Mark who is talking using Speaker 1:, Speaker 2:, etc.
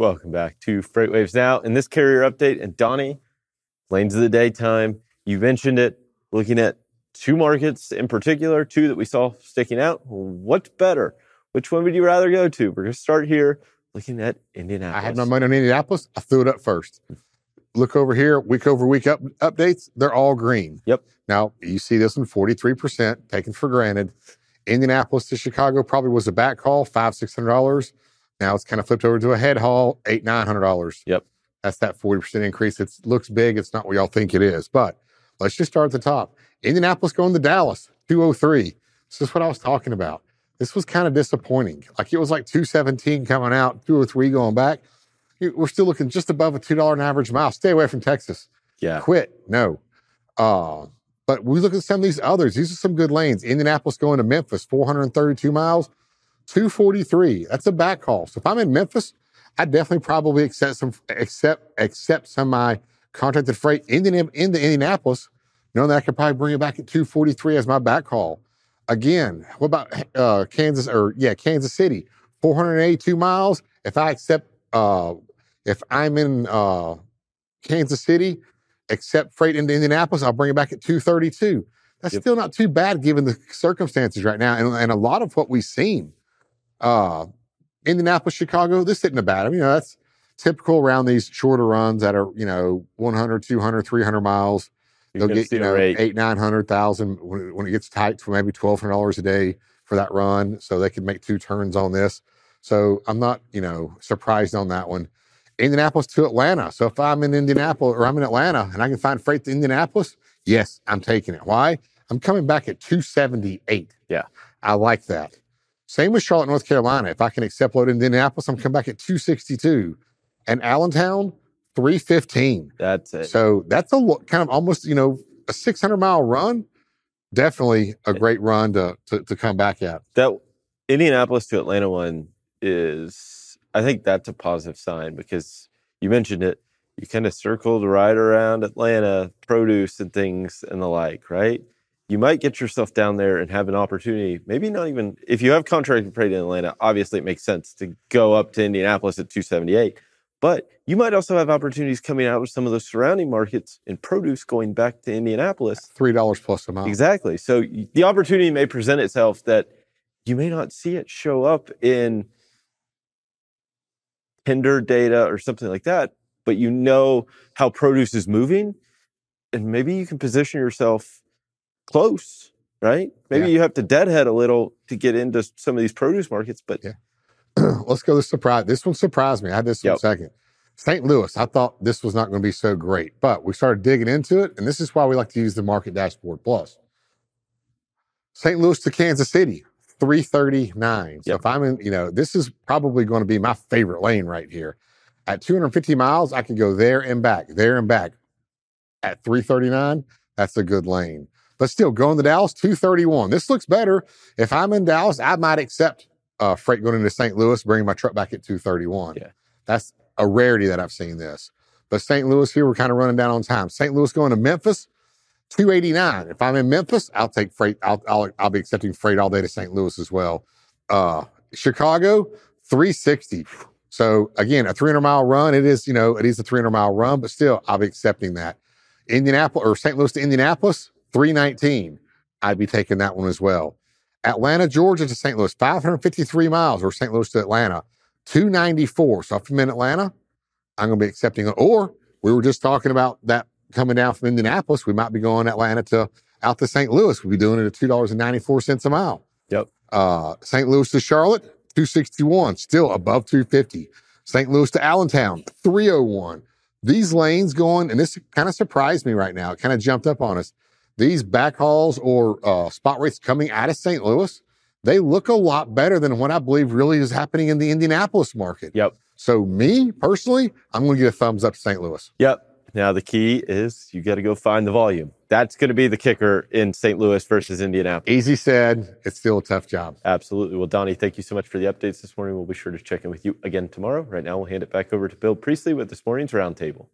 Speaker 1: Welcome back to FreightWaves Now. In this carrier update, and Donny, lanes of the daytime, you mentioned it, looking at two markets in particular, two that we saw sticking out. What's better? Which one would you rather go to? We're going to start here looking at Indianapolis.
Speaker 2: I had my money on Indianapolis. I threw it up first. Look over here, week over week up, updates, they're all green.
Speaker 1: Yep.
Speaker 2: Now, you see this one 43%, taken for granted. Indianapolis to Chicago probably was a back haul, five, six hundred dollars. Now it's kind of flipped over to a head haul, eight, nine hundred dollars.
Speaker 1: Yep.
Speaker 2: That's that 40% increase. It looks big. It's not what y'all think it is. But let's just start at the top. Indianapolis going to Dallas, 203. This is what I was talking about. This was kind of disappointing. Like it was like 217 coming out, 203 going back. We're still looking just above a $2 an average mile. Stay away from Texas.
Speaker 1: Yeah.
Speaker 2: Quit. No. Uh, but we look at some of these others. These are some good lanes. Indianapolis going to Memphis, 432 miles, 243. That's a back haul. So if I'm in Memphis, I definitely probably accept some accept accept some of my contracted freight in the, in the Indianapolis, knowing that I could probably bring it back at 243 as my back haul. Again, what about uh, Kansas or yeah, Kansas City, 482 miles. If I accept uh, if I'm in uh, Kansas City, accept freight into Indianapolis, I'll bring it back at 232. That's yep. still not too bad given the circumstances right now. And, and a lot of what we've seen, uh, Indianapolis, Chicago, this isn't a bad. I mean, you know, that's typical around these shorter runs that are, you know, 100, 200, 300 miles. They'll get, you know, eight, eight 900,000 when, when it gets tight for maybe $1,200 a day for that run. So they could make two turns on this. So I'm not, you know, surprised on that one. Indianapolis to Atlanta. So if I'm in Indianapolis or I'm in Atlanta and I can find freight to Indianapolis, yes, I'm taking it. Why? I'm coming back at 278.
Speaker 1: Yeah.
Speaker 2: I like that. Same with Charlotte, North Carolina. If I can accept load in Indianapolis, I'm coming back at 262. And Allentown, 315.
Speaker 1: That's it.
Speaker 2: So that's a kind of almost, you know, a 600 mile run. Definitely a eh great run to, to, to come back at.
Speaker 1: That Indianapolis to Atlanta one is, I think that's a positive sign because you mentioned it. You kind of circled right around Atlanta, produce and things and the like, right? You might get yourself down there and have an opportunity. Maybe not even if you have contracted freight in Atlanta. Obviously, it makes sense to go up to Indianapolis at 278. But you might also have opportunities coming out of some of the surrounding markets in produce going back to Indianapolis.
Speaker 2: Three dollars plus a mile.
Speaker 1: Exactly. So the opportunity may present itself that you may not see it show up in tender data or something like that, but you know how produce is moving, and maybe you can position yourself close, right? Maybe yeah. you have to deadhead a little to get into some of these produce markets, but
Speaker 2: yeah. Let's go to surprise. This one surprised me. I had this yep. one second. St. Louis, I thought this was not going to be so great, but we started digging into it, and this is why we like to use the Market Dashboard Plus. St. Louis to Kansas City, 339. So yep. if I'm in, you know, this is probably going to be my favorite lane right here. At 250 miles, I can go there and back, there and back. At 339, that's a good lane. But still, going to Dallas, 231. This looks better. If I'm in Dallas, I might accept uh, freight going into St. Louis, bringing my truck back at 231.
Speaker 1: Yeah.
Speaker 2: That's a rarity that I've seen this. But St. Louis here, we're kind of running down on time. St. Louis going to Memphis, 289. If I'm in Memphis, I'll take freight. I'll, I'll, I'll be accepting freight all day to St. Louis as well. Uh, Chicago, 360. So again, a 300 mile run. It is, you know, it is a 300 mile run, but still, I'll be accepting that. Indianapolis or St. Louis to Indianapolis, 319. I'd be taking that one as well. Atlanta, Georgia to St. Louis, 553 miles, or St. Louis to Atlanta, 294. So if I'm in Atlanta, I'm going to be accepting it. Or we were just talking about that coming down from Indianapolis. We might be going Atlanta to out to St. Louis. We'll be doing it at $2.94 a mile.
Speaker 1: Yep.
Speaker 2: Uh, St. Louis to Charlotte, 261, still above 250. St. Louis to Allentown, 301. These lanes going, and this kind of surprised me right now. It kind of jumped up on us these backhauls or uh, spot rates coming out of St. Louis, they look a lot better than what I believe really is happening in the Indianapolis market.
Speaker 1: Yep.
Speaker 2: So me personally, I'm going to get a thumbs up to St. Louis.
Speaker 1: Yep. Now the key is you got to go find the volume. That's going to be the kicker in St. Louis versus Indianapolis.
Speaker 2: Easy said. It's still a tough job.
Speaker 1: Absolutely. Well, Donny, thank you so much for the updates this morning. We'll be sure to check in with you again tomorrow. Right now, we'll hand it back over to Bill Priestley with this morning's roundtable.